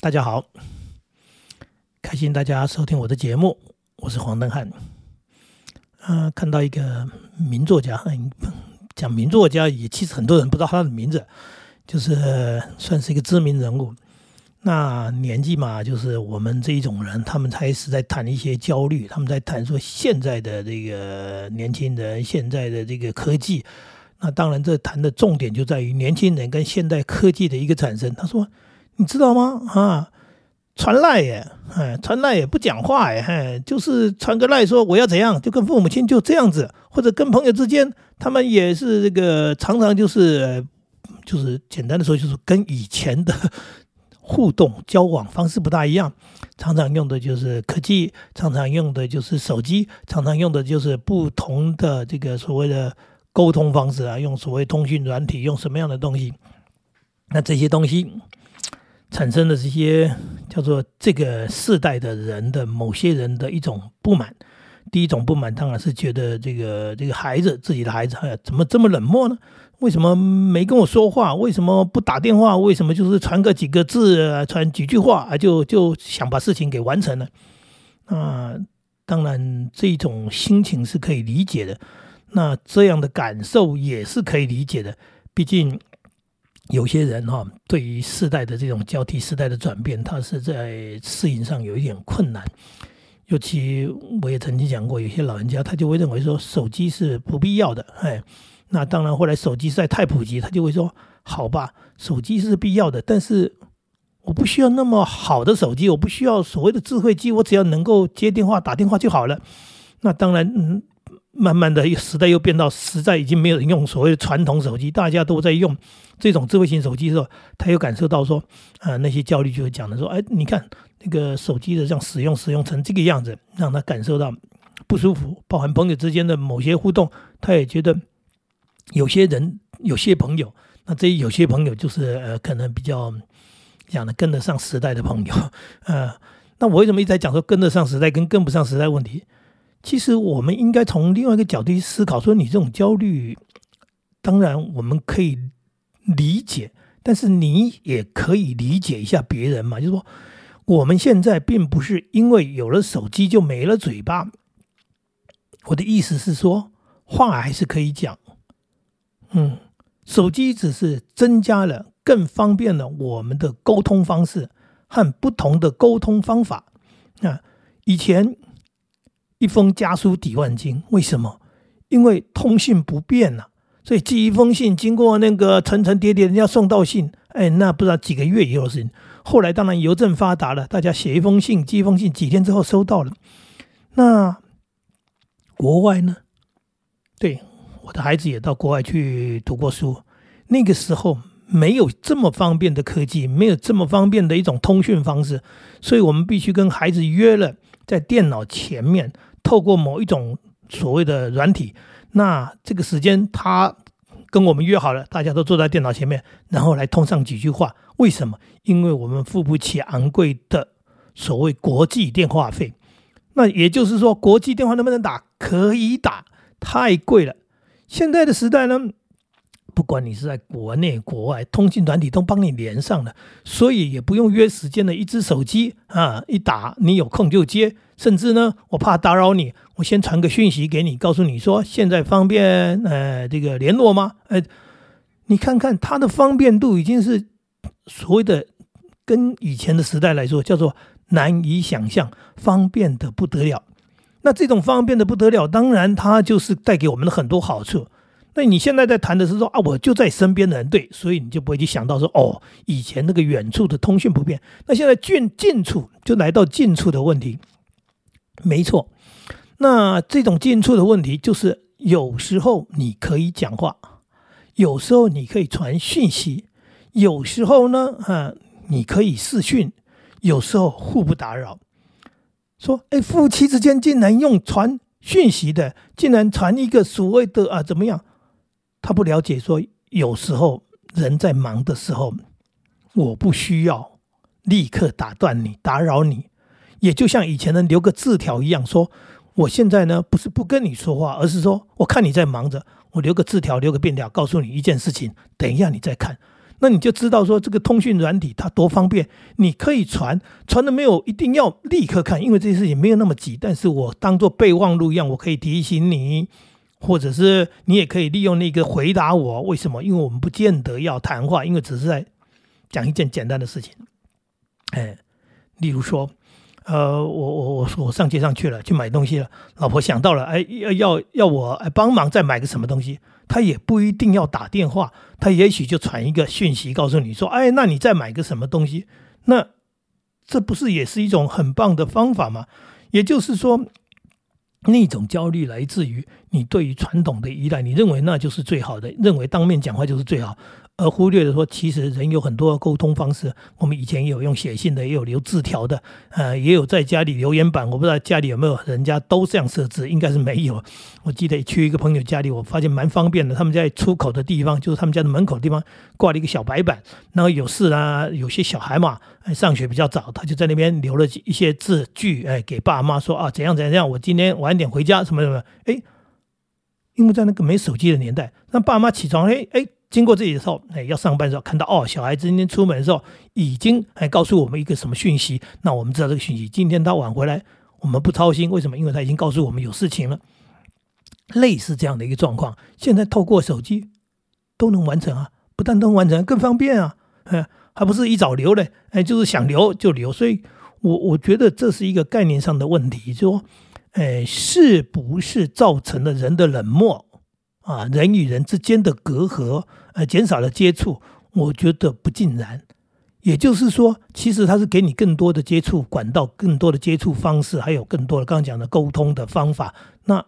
大家好，开心大家收听我的节目，我是黄登汉。啊，看到一个名作家，讲名作家也其实很多人不知道他的名字，就是算是一个知名人物。那年纪嘛，就是我们这一种人，他们开始在谈一些焦虑，他们在谈说现在的这个年轻人，现在的这个科技。那当然，这谈的重点就在于年轻人跟现代科技的一个产生。他说。你知道吗？啊，传赖耶，哎，传赖也不讲话耶，哎，就是传个赖说我要怎样，就跟父母亲就这样子，或者跟朋友之间，他们也是这个常常就是，就是简单的说，就是跟以前的互动交往方式不大一样，常常用的就是科技，常常用的就是手机，常常用的就是不同的这个所谓的沟通方式啊，用所谓通讯软体，用什么样的东西？那这些东西。产生的这些叫做这个世代的人的某些人的一种不满。第一种不满当然是觉得这个这个孩子自己的孩子哎怎么这么冷漠呢？为什么没跟我说话？为什么不打电话？为什么就是传个几个字、啊传几句话啊就就想把事情给完成了？那当然这种心情是可以理解的，那这样的感受也是可以理解的，毕竟。有些人哈，对于世代的这种交替、世代的转变，他是在适应上有一点困难。尤其我也曾经讲过，有些老人家他就会认为说手机是不必要的。哎，那当然后来手机实在太普及，他就会说：好吧，手机是必要的，但是我不需要那么好的手机，我不需要所谓的智慧机，我只要能够接电话、打电话就好了。那当然，嗯。慢慢的又时代又变到实在已经没有人用所谓的传统手机，大家都在用这种智慧型手机的时候，他又感受到说，啊，那些焦虑就会讲的说，哎，你看那个手机的这样使用使用成这个样子，让他感受到不舒服。包含朋友之间的某些互动，他也觉得有些人有些朋友，那这有些朋友就是呃，可能比较讲的跟得上时代的朋友，呃，那我为什么一直在讲说跟得上时代跟跟不上时代问题？其实我们应该从另外一个角度去思考，说你这种焦虑，当然我们可以理解，但是你也可以理解一下别人嘛。就是说，我们现在并不是因为有了手机就没了嘴巴。我的意思是说，话还是可以讲。嗯，手机只是增加了、更方便了我们的沟通方式和不同的沟通方法。那以前。一封家书抵万金，为什么？因为通信不便呐，所以寄一封信，经过那个层层叠叠，人家送到信，哎，那不知道几个月以后的事情。后来当然邮政发达了，大家写一封信，寄一封信，几天之后收到了。那国外呢？对，我的孩子也到国外去读过书，那个时候没有这么方便的科技，没有这么方便的一种通讯方式，所以我们必须跟孩子约了在电脑前面。透过某一种所谓的软体，那这个时间他跟我们约好了，大家都坐在电脑前面，然后来通上几句话。为什么？因为我们付不起昂贵的所谓国际电话费。那也就是说，国际电话能不能打？可以打，太贵了。现在的时代呢？不管你是在国内国外，通讯软体都帮你连上了，所以也不用约时间的一只手机啊，一打你有空就接，甚至呢，我怕打扰你，我先传个讯息给你，告诉你说现在方便呃这个联络吗？呃，你看看它的方便度已经是所谓的跟以前的时代来说叫做难以想象，方便的不得了。那这种方便的不得了，当然它就是带给我们的很多好处。那你现在在谈的是说啊，我就在身边的人对，所以你就不会去想到说哦，以前那个远处的通讯不便，那现在近近处就来到近处的问题，没错。那这种近处的问题就是有时候你可以讲话，有时候你可以传讯息，有时候呢，啊，你可以视讯，有时候互不打扰。说哎，夫妻之间竟然用传讯息的，竟然传一个所谓的啊怎么样？他不了解，说有时候人在忙的时候，我不需要立刻打断你、打扰你，也就像以前的留个字条一样，说我现在呢不是不跟你说话，而是说我看你在忙着，我留个字条、留个便条，告诉你一件事情，等一下你再看。那你就知道说这个通讯软体它多方便，你可以传，传的没有一定要立刻看，因为这些事情没有那么急。但是我当做备忘录一样，我可以提醒你，或者是你也可以利用那个回答我。为什么？因为我们不见得要谈话，因为只是在讲一件简单的事情。哎，例如说，呃，我我我我上街上去了，去买东西了，老婆想到了，哎，要要要我帮忙再买个什么东西。他也不一定要打电话，他也许就传一个讯息告诉你说：“哎，那你再买个什么东西？”那这不是也是一种很棒的方法吗？也就是说，那种焦虑来自于你对于传统的依赖，你认为那就是最好的，认为当面讲话就是最好。而忽略了说，其实人有很多沟通方式。我们以前有用写信的，也有留字条的，呃，也有在家里留言板。我不知道家里有没有人家都这样设置，应该是没有。我记得去一个朋友家里，我发现蛮方便的。他们在出口的地方，就是他们家的门口地方，挂了一个小白板。然后有事啊，有些小孩嘛，上学比较早，他就在那边留了一些字句，哎，给爸妈说啊，怎样怎样，我今天晚点回家，什么什么。哎，因为在那个没手机的年代，让爸妈起床，哎哎。经过这里的时候，哎，要上班的时候看到哦，小孩子今天出门的时候已经哎告诉我们一个什么讯息，那我们知道这个讯息。今天他晚回来，我们不操心，为什么？因为他已经告诉我们有事情了。类似这样的一个状况，现在透过手机都能完成啊，不但能完成，更方便啊，哎，还不是一早留嘞，哎，就是想留就留。所以，我我觉得这是一个概念上的问题，就说，哎，是不是造成了人的冷漠啊？人与人之间的隔阂？呃，减少了接触，我觉得不尽然。也就是说，其实它是给你更多的接触管道、更多的接触方式，还有更多的刚刚讲的沟通的方法。那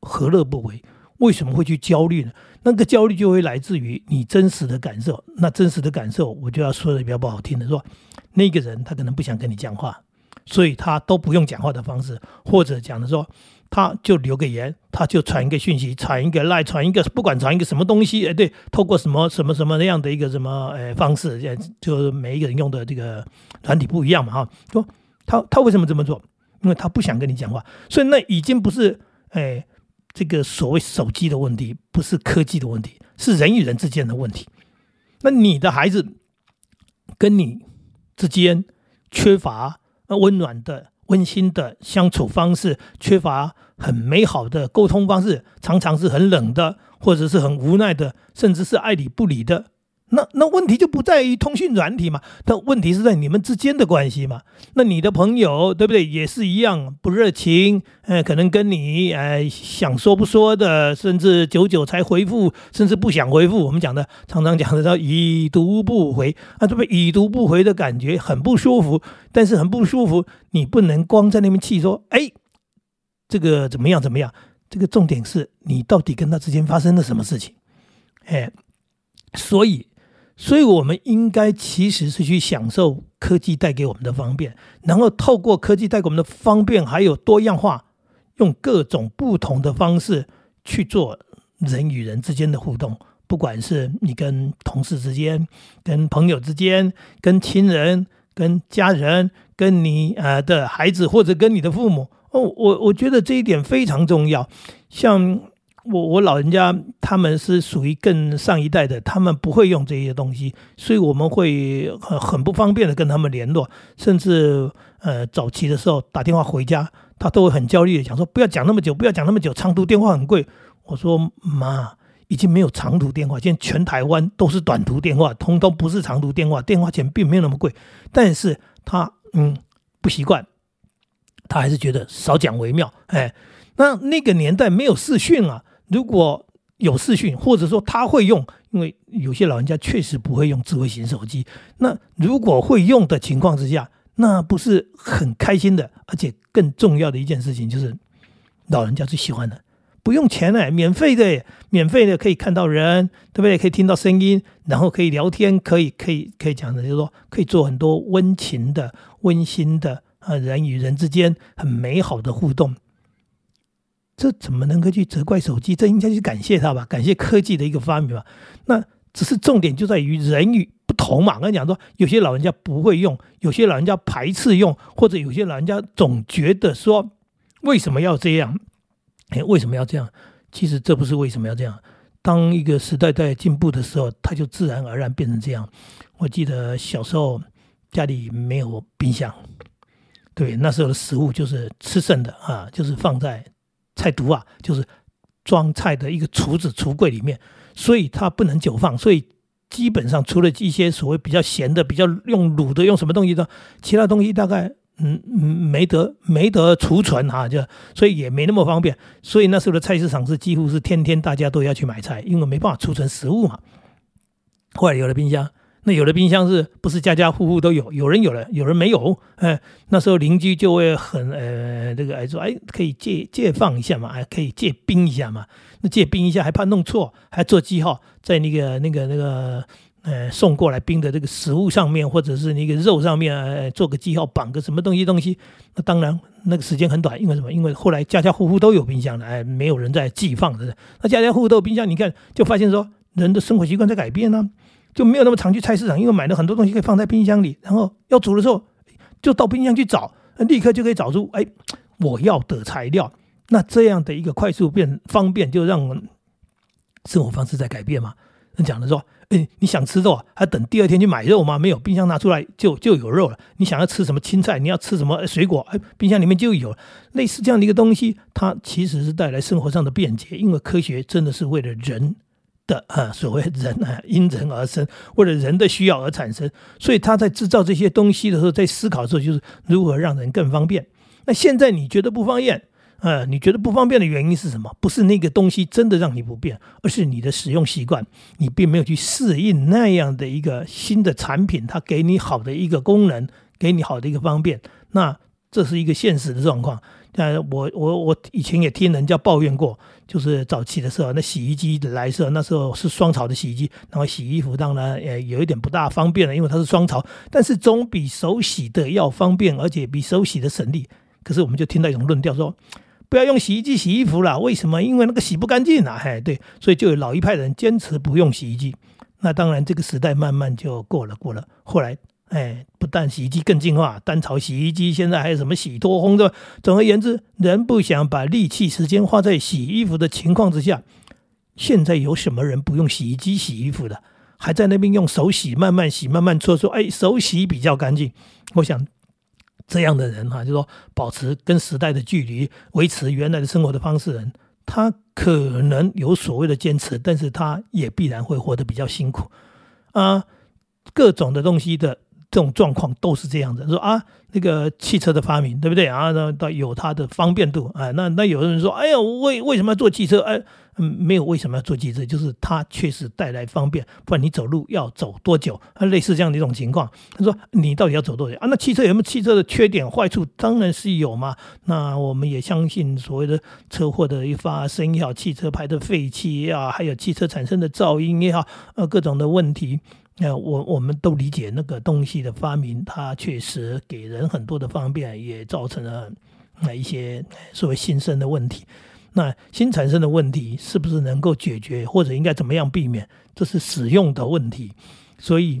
何乐不为？为什么会去焦虑呢？那个焦虑就会来自于你真实的感受。那真实的感受，我就要说的比较不好听的，说那个人他可能不想跟你讲话，所以他都不用讲话的方式，或者讲的说。他就留个言，他就传一个讯息，传一个赖，传一个不管传一个什么东西，哎，对，透过什么什么什么那样的一个什么呃方式，就每一个人用的这个软体不一样嘛，哈，说他他为什么这么做？因为他不想跟你讲话，所以那已经不是哎这个所谓手机的问题，不是科技的问题，是人与人之间的问题。那你的孩子跟你之间缺乏温暖的。温馨的相处方式，缺乏很美好的沟通方式，常常是很冷的，或者是很无奈的，甚至是爱理不理的。那那问题就不在于通讯软体嘛？那问题是在你们之间的关系嘛？那你的朋友对不对？也是一样不热情，呃，可能跟你呃想说不说的，甚至久久才回复，甚至不想回复。我们讲的常常讲的叫已读不回啊，这不已读不回的感觉很不舒服。但是很不舒服，你不能光在那边气说，哎，这个怎么样怎么样？这个重点是你到底跟他之间发生了什么事情？哎，所以。所以，我们应该其实是去享受科技带给我们的方便，然后透过科技带给我们的方便，还有多样化，用各种不同的方式去做人与人之间的互动。不管是你跟同事之间、跟朋友之间、跟亲人、跟家人、跟你呃的孩子，或者跟你的父母，哦，我我觉得这一点非常重要。像。我我老人家他们是属于更上一代的，他们不会用这些东西，所以我们会很很不方便的跟他们联络，甚至呃早期的时候打电话回家，他都会很焦虑的讲说不要讲那么久，不要讲那么久，长途电话很贵。我说妈，已经没有长途电话，现在全台湾都是短途电话，通通不是长途电话，电话钱并没有那么贵，但是他嗯不习惯，他还是觉得少讲为妙。哎，那那个年代没有视讯啊。如果有视讯，或者说他会用，因为有些老人家确实不会用智慧型手机。那如果会用的情况之下，那不是很开心的，而且更重要的一件事情就是，老人家最喜欢的，不用钱的，免费的，免费的可以看到人，对不对？可以听到声音，然后可以聊天，可以可以可以讲的，就是说可以做很多温情的、温馨的啊，人与人之间很美好的互动。这怎么能够去责怪手机？这应该去感谢他吧，感谢科技的一个发明吧。那只是重点就在于人与不同嘛。我跟你讲说，有些老人家不会用，有些老人家排斥用，或者有些老人家总觉得说为什么要这样？哎，为什么要这样？其实这不是为什么要这样，当一个时代在进步的时候，它就自然而然变成这样。我记得小时候家里没有冰箱，对，那时候的食物就是吃剩的啊，就是放在菜毒啊，就是装菜的一个橱子、橱柜里面，所以它不能久放，所以基本上除了一些所谓比较咸的、比较用卤的、用什么东西的，其他东西大概。嗯嗯，没得没得储存哈，就所以也没那么方便。所以那时候的菜市场是几乎是天天大家都要去买菜，因为没办法储存食物嘛。后来有了冰箱，那有的冰箱是不是家家户户都有？有人有了，有人没有。哎，那时候邻居就会很呃这个哎说哎可以借借放一下嘛，哎可以借冰一下嘛。那借冰一下还怕弄错，还做记号在那个那个那个。呃，送过来冰的这个食物上面，或者是那个肉上面，呃，做个记号，绑个什么东西东西。那当然，那个时间很短，因为什么？因为后来家家户户都有冰箱了，哎，没有人在寄放的。那家家户户都有冰箱，你看就发现说，人的生活习惯在改变呢，就没有那么常去菜市场，因为买了很多东西可以放在冰箱里，然后要煮的时候就到冰箱去找，立刻就可以找出，哎，我要的材料。那这样的一个快速变方便，就让生活方式在改变嘛。那讲的说。哎，你想吃肉啊，还等第二天去买肉吗？没有，冰箱拿出来就就有肉了。你想要吃什么青菜，你要吃什么水果，哎，冰箱里面就有。类似这样的一个东西，它其实是带来生活上的便捷，因为科学真的是为了人的啊，所谓人啊，因人而生，为了人的需要而产生。所以他在制造这些东西的时候，在思考的时候，就是如何让人更方便。那现在你觉得不方便？呃，你觉得不方便的原因是什么？不是那个东西真的让你不便，而是你的使用习惯，你并没有去适应那样的一个新的产品，它给你好的一个功能，给你好的一个方便。那这是一个现实的状况。那，我我我以前也听人家抱怨过，就是早期的时候，那洗衣机的来时候，那时候是双槽的洗衣机，然后洗衣服当然也有一点不大方便了，因为它是双槽，但是总比手洗的要方便，而且比手洗的省力。可是我们就听到一种论调说。不要用洗衣机洗衣服了，为什么？因为那个洗不干净啊！嘿，对，所以就有老一派人坚持不用洗衣机。那当然，这个时代慢慢就过了，过了。后来，哎，不但洗衣机更进化，单槽洗衣机现在还有什么洗脱烘的。总而言之，人不想把力气、时间花在洗衣服的情况之下，现在有什么人不用洗衣机洗衣服的？还在那边用手洗，慢慢洗，慢慢搓搓，哎，手洗比较干净。我想。这样的人哈，就说保持跟时代的距离，维持原来的生活的方式人，他可能有所谓的坚持，但是他也必然会活得比较辛苦啊。各种的东西的这种状况都是这样的。说啊，那个汽车的发明，对不对啊？那到有它的方便度啊。那那有的人说，哎呀，为为什么要坐汽车？哎。嗯，没有为什么要坐汽车，就是它确实带来方便。不然你走路要走多久？啊，类似这样的一种情况。他说：“你到底要走多久啊？”那汽车有没有汽车的缺点坏处？当然是有嘛。那我们也相信所谓的车祸的一发生也好，汽车排的废气也好，还有汽车产生的噪音也好，呃，各种的问题，那我我们都理解那个东西的发明，它确实给人很多的方便，也造成了那一些所谓新生的问题。那新产生的问题是不是能够解决，或者应该怎么样避免？这是使用的问题。所以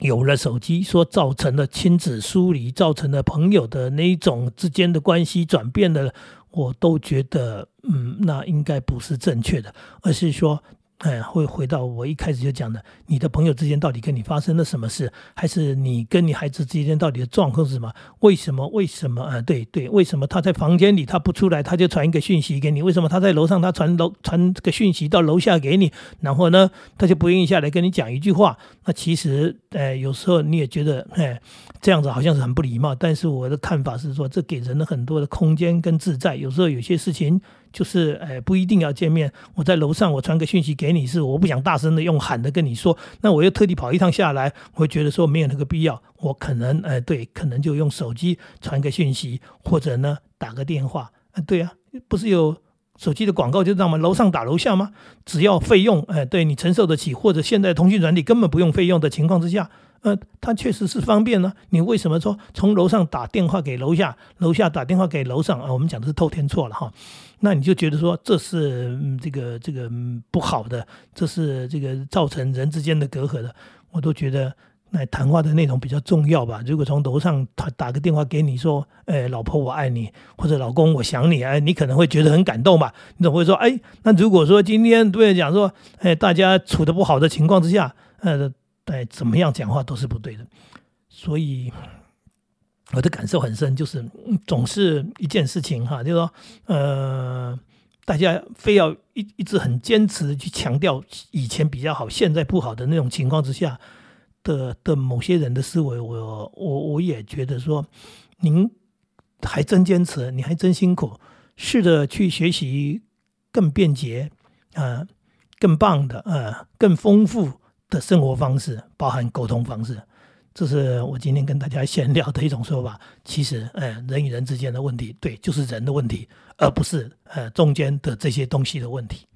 有了手机，说造成了亲子疏离，造成了朋友的那一种之间的关系转变的，我都觉得，嗯，那应该不是正确的，而是说。哎，会回到我一开始就讲的，你的朋友之间到底跟你发生了什么事，还是你跟你孩子之间到底的状况是什么？为什么？为什么？啊，对对，为什么他在房间里他不出来，他就传一个讯息给你？为什么他在楼上他传楼传这个讯息到楼下给你？然后呢，他就不愿意下来跟你讲一句话？那其实，哎，有时候你也觉得，哎，这样子好像是很不礼貌。但是我的看法是说，这给人了很多的空间跟自在。有时候有些事情。就是诶，不一定要见面。我在楼上，我传个讯息给你，是我不想大声的用喊的跟你说。那我又特地跑一趟下来，我觉得说没有那个必要。我可能诶，对，可能就用手机传个讯息，或者呢打个电话。啊，对啊，不是有手机的广告就这样吗？楼上打楼下吗？只要费用诶，对你承受得起，或者现在通讯软体根本不用费用的情况之下。呃，它确实是方便呢。你为什么说从楼上打电话给楼下，楼下打电话给楼上啊？我们讲的是透天错了哈。那你就觉得说这是嗯这个这个不好的，这是这个造成人之间的隔阂的。我都觉得那谈话的内容比较重要吧。如果从楼上他打个电话给你说，哎，老婆我爱你，或者老公我想你，哎，你可能会觉得很感动吧？你总会说，哎，那如果说今天对讲说，哎，大家处的不好的情况之下，呃，对，怎么样讲话都是不对的。所以我的感受很深，就是总是一件事情哈，就是说，呃，大家非要一一直很坚持去强调以前比较好，现在不好的那种情况之下。的的某些人的思维，我我我也觉得说，您还真坚持，你还真辛苦，试着去学习更便捷啊、更棒的啊、更丰富的生活方式，包含沟通方式。这是我今天跟大家闲聊的一种说法。其实，呃，人与人之间的问题，对，就是人的问题，而不是呃中间的这些东西的问题。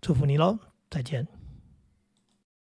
祝福你喽，再见。